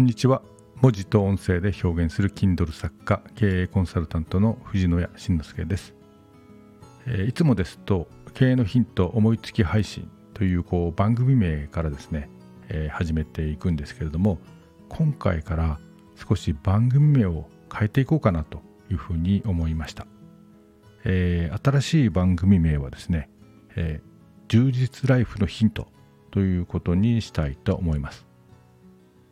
こんにちは。文字と音声で表現する Kindle 作家経営コンサルタントの藤野谷慎之介です、え、いつもですと経営のヒント思いつき配信というこう番組名からですね、え、始めていくんですけれども今回から少し番組名を変えていこうかなというふうに思いました、えー、新しい番組名はですね、え充実ライフのヒントということにしたいと思います。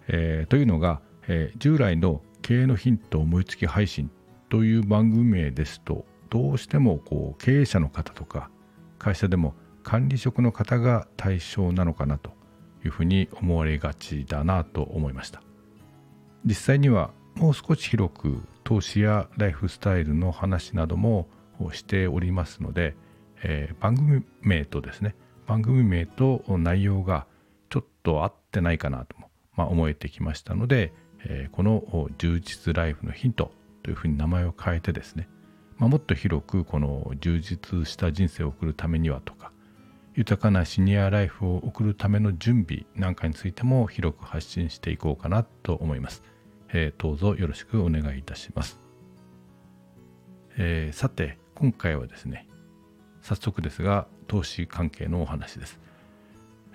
えー、というのが、えー、従来の経営のヒント思いつき配信という番組名ですとどうしてもこう経営者の方とか会社でも管理職の方が対象なのかなというふうに思われがちだなと思いました。実際にはもう少し広く投資やライフスタイルの話などもしておりますので、えー、番組名とですね番組名と内容がちょっと合ってないかなとまあ、思えてきましたので、えー、この充実ライフのヒントというふうに名前を変えてですね、まあ、もっと広くこの充実した人生を送るためにはとか豊かなシニアライフを送るための準備なんかについても広く発信していこうかなと思います。えー、どうぞよろしくお願いいたします。えー、さて今回はですね早速ですが投資関係のお話です。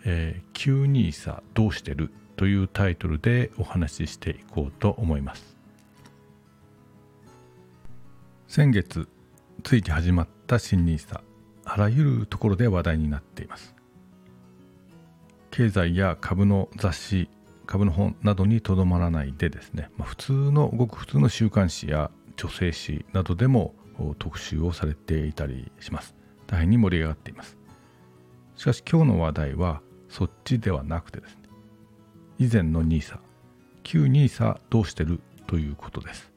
えー、924どうしてる？というタイトルでお話ししていこうと思います。先月ついに始まった新 NISA あらゆるところで話題になっています。経済や株の雑誌株の本などにとどまらないでですね、まあ、普通のごく普通の週刊誌や女性誌などでも特集をされていたりします。大変に盛り上がっています。しかし今日の話題はそっちではなくてですね以前の NISA 旧 NISA どうしてるということです。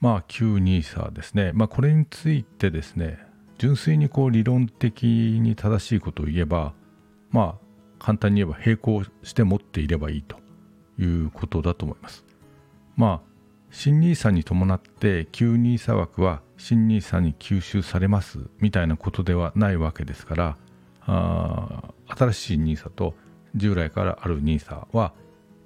まあ旧 NISA ですね。まあこれについてですね純粋にこう理論的に正しいことを言えばまあ簡単に言えば並行して持っていればいいということだと思います。まあ新 NISA に伴って旧 NISA 枠は新 NISA に吸収されますみたいなことではないわけですからあ新しい NISA と従来からある NISA は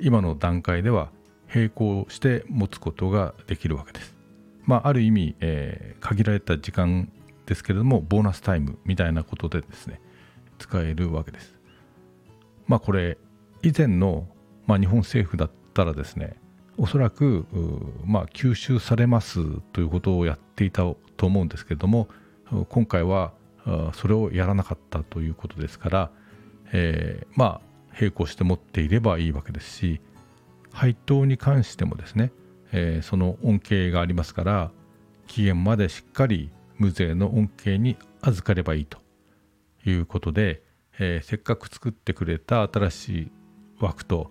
今の段階では並行して持つことができるわけです。まあ、ある意味、えー、限られた時間ですけれどもボーナスタイムみたいなことでですね使えるわけです。まあこれ以前の、まあ、日本政府だったらですねおそらくまあ、吸収されますということをやっていたと思うんですけれども今回はそれをやらなかったということですから、えー、まあ並行して持っていればいいわけですし配当に関してもですね、えー、その恩恵がありますから期限までしっかり無税の恩恵に預かればいいということで、えー、せっかく作ってくれた新しい枠と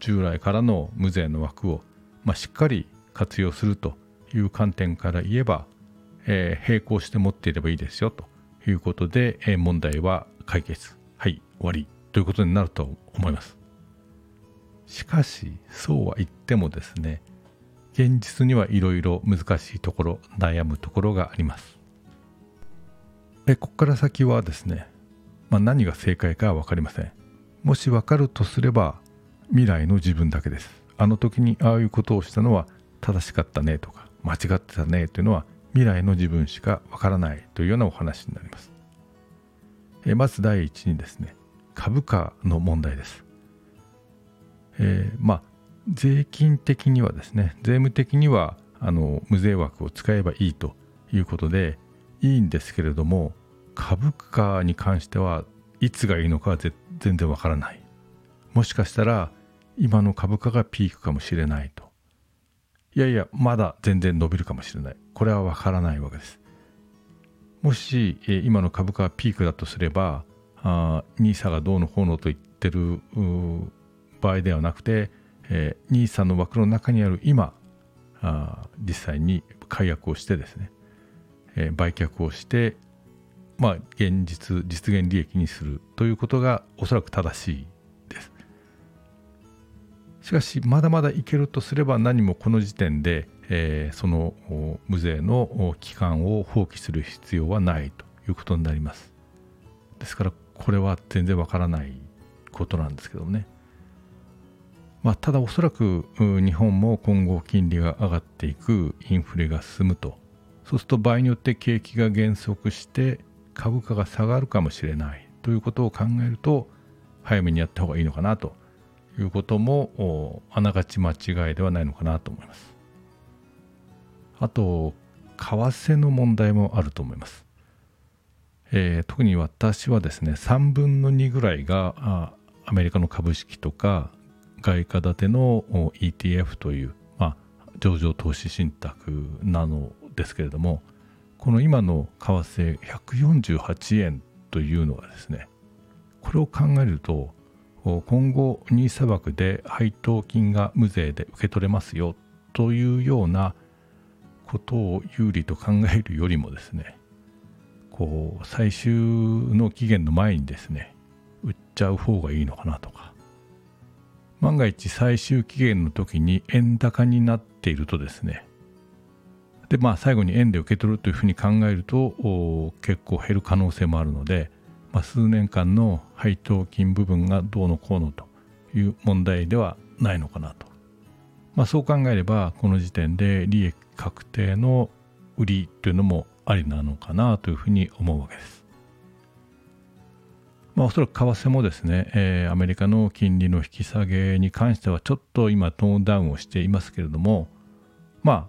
従来からの無税の枠を、まあ、しっかり活用するという観点から言えば、えー、並行して持っていればいいですよということで、えー、問題は解決。終わりということになると思います。しかしそうは言ってもですね現実にはいろいろ難しいところ悩むところがあります。えここから先はですね、まあ、何が正解かは分かりません。もし分かるとすれば未来の自分だけです。あの時にああいうことをしたのは正しかったねとか間違ってたねというのは未来の自分しか分からないというようなお話になります。えまず第一にですね株価の問題です。えー、まあ税金的にはですね税務的にはあの無税枠を使えばいいということでいいんですけれども株価に関してはいつがいいのかは全然わからない。もしかしたら今の株価がピークかもしれないと。いやいやまだ全然伸びるかもしれない。これはわからないわけです。もし、今の株価がピークだとすればあ NISA がどうのこうのと言ってる場合ではなくて、えー、NISA の枠の中にある今あ実際に解約をしてですね、えー、売却をしてまあ現実実現利益にするということがおそらく正しいです。しかしまだまだいけるとすれば何もこの時点で、えー、その無税の期間を放棄する必要はないということになります。ですからこれは全然わからないことなんですけどね。まあ、ただおそらく日本も今後金利が上がっていくインフレが進むとそうすると場合によって景気が減速して株価が下がるかもしれないということを考えると早めにやった方がいいのかなということもあながち間違いではないのかなと思います。あと為替の問題もあると思います。えー、特に私はですね3分の2ぐらいがアメリカの株式とか外貨建ての ETF という、まあ、上場投資信託なのですけれどもこの今の為替148円というのはですねこれを考えると今後 NISA 砂漠で配当金が無税で受け取れますよというようなことを有利と考えるよりもですねこう最終の期限の前にですね売っちゃう方がいいのかなとか。万が一最終期限の時に円高になっているとですねでまあ最後に円で受け取るというふうに考えると結構減る可能性もあるので、まあ、数年間の配当金部分がどうのこうのという問題ではないのかなと、まあ、そう考えればこの時点で利益確定の売りというのもありなのかなというふうに思うわけです。まあ、おそらく為替もですね、えー、アメリカの金利の引き下げに関してはちょっと今トーンダウンをしていますけれどもま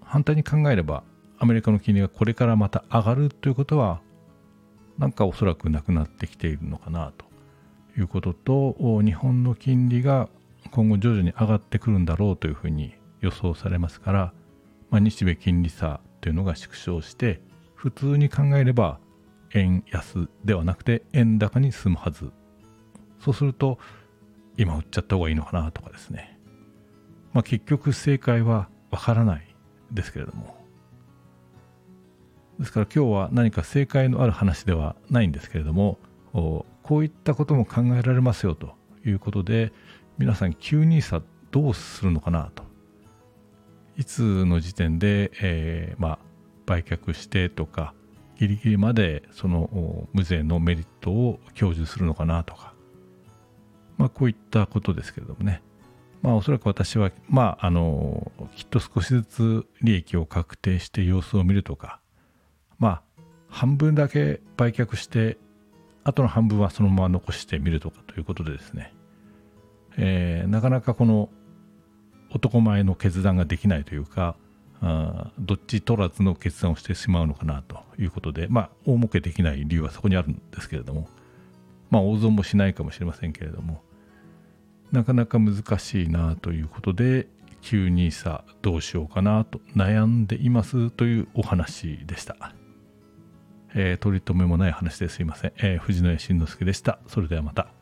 あ反対に考えればアメリカの金利がこれからまた上がるということはなんかおそらくなくなってきているのかなということと日本の金利が今後徐々に上がってくるんだろうというふうに予想されますからまあ、日米金利差というのが縮小して普通に考えれば円安ではなくて円高に進むはず。そうすると今売っちゃった方がいいのかなとかですね。まあ結局正解はわからないですけれども。ですから今日は何か正解のある話ではないんですけれどもこういったことも考えられますよということで皆さん Q2 差どうするのかなと。いつの時点で、えー、まあ、売却してとかギリギリまでその無税のメリットを享受するのかなとか、まあ、こういったことですけれどもね、まあ、おそらく私は、まあ、あのきっと少しずつ利益を確定して様子を見るとか、まあ、半分だけ売却してあとの半分はそのまま残してみるとかということでですね、えー、なかなかこの男前の決断ができないというかあどっち取らずの決断をしてしまうのかなということでまあ大儲けできない理由はそこにあるんですけれどもまあ大損もしないかもしれませんけれどもなかなか難しいなということで急にさどうしようかなと悩んでいますというお話でした。えー、取り留めもない話ですいません。えー、藤野谷慎之介でした。それではまた。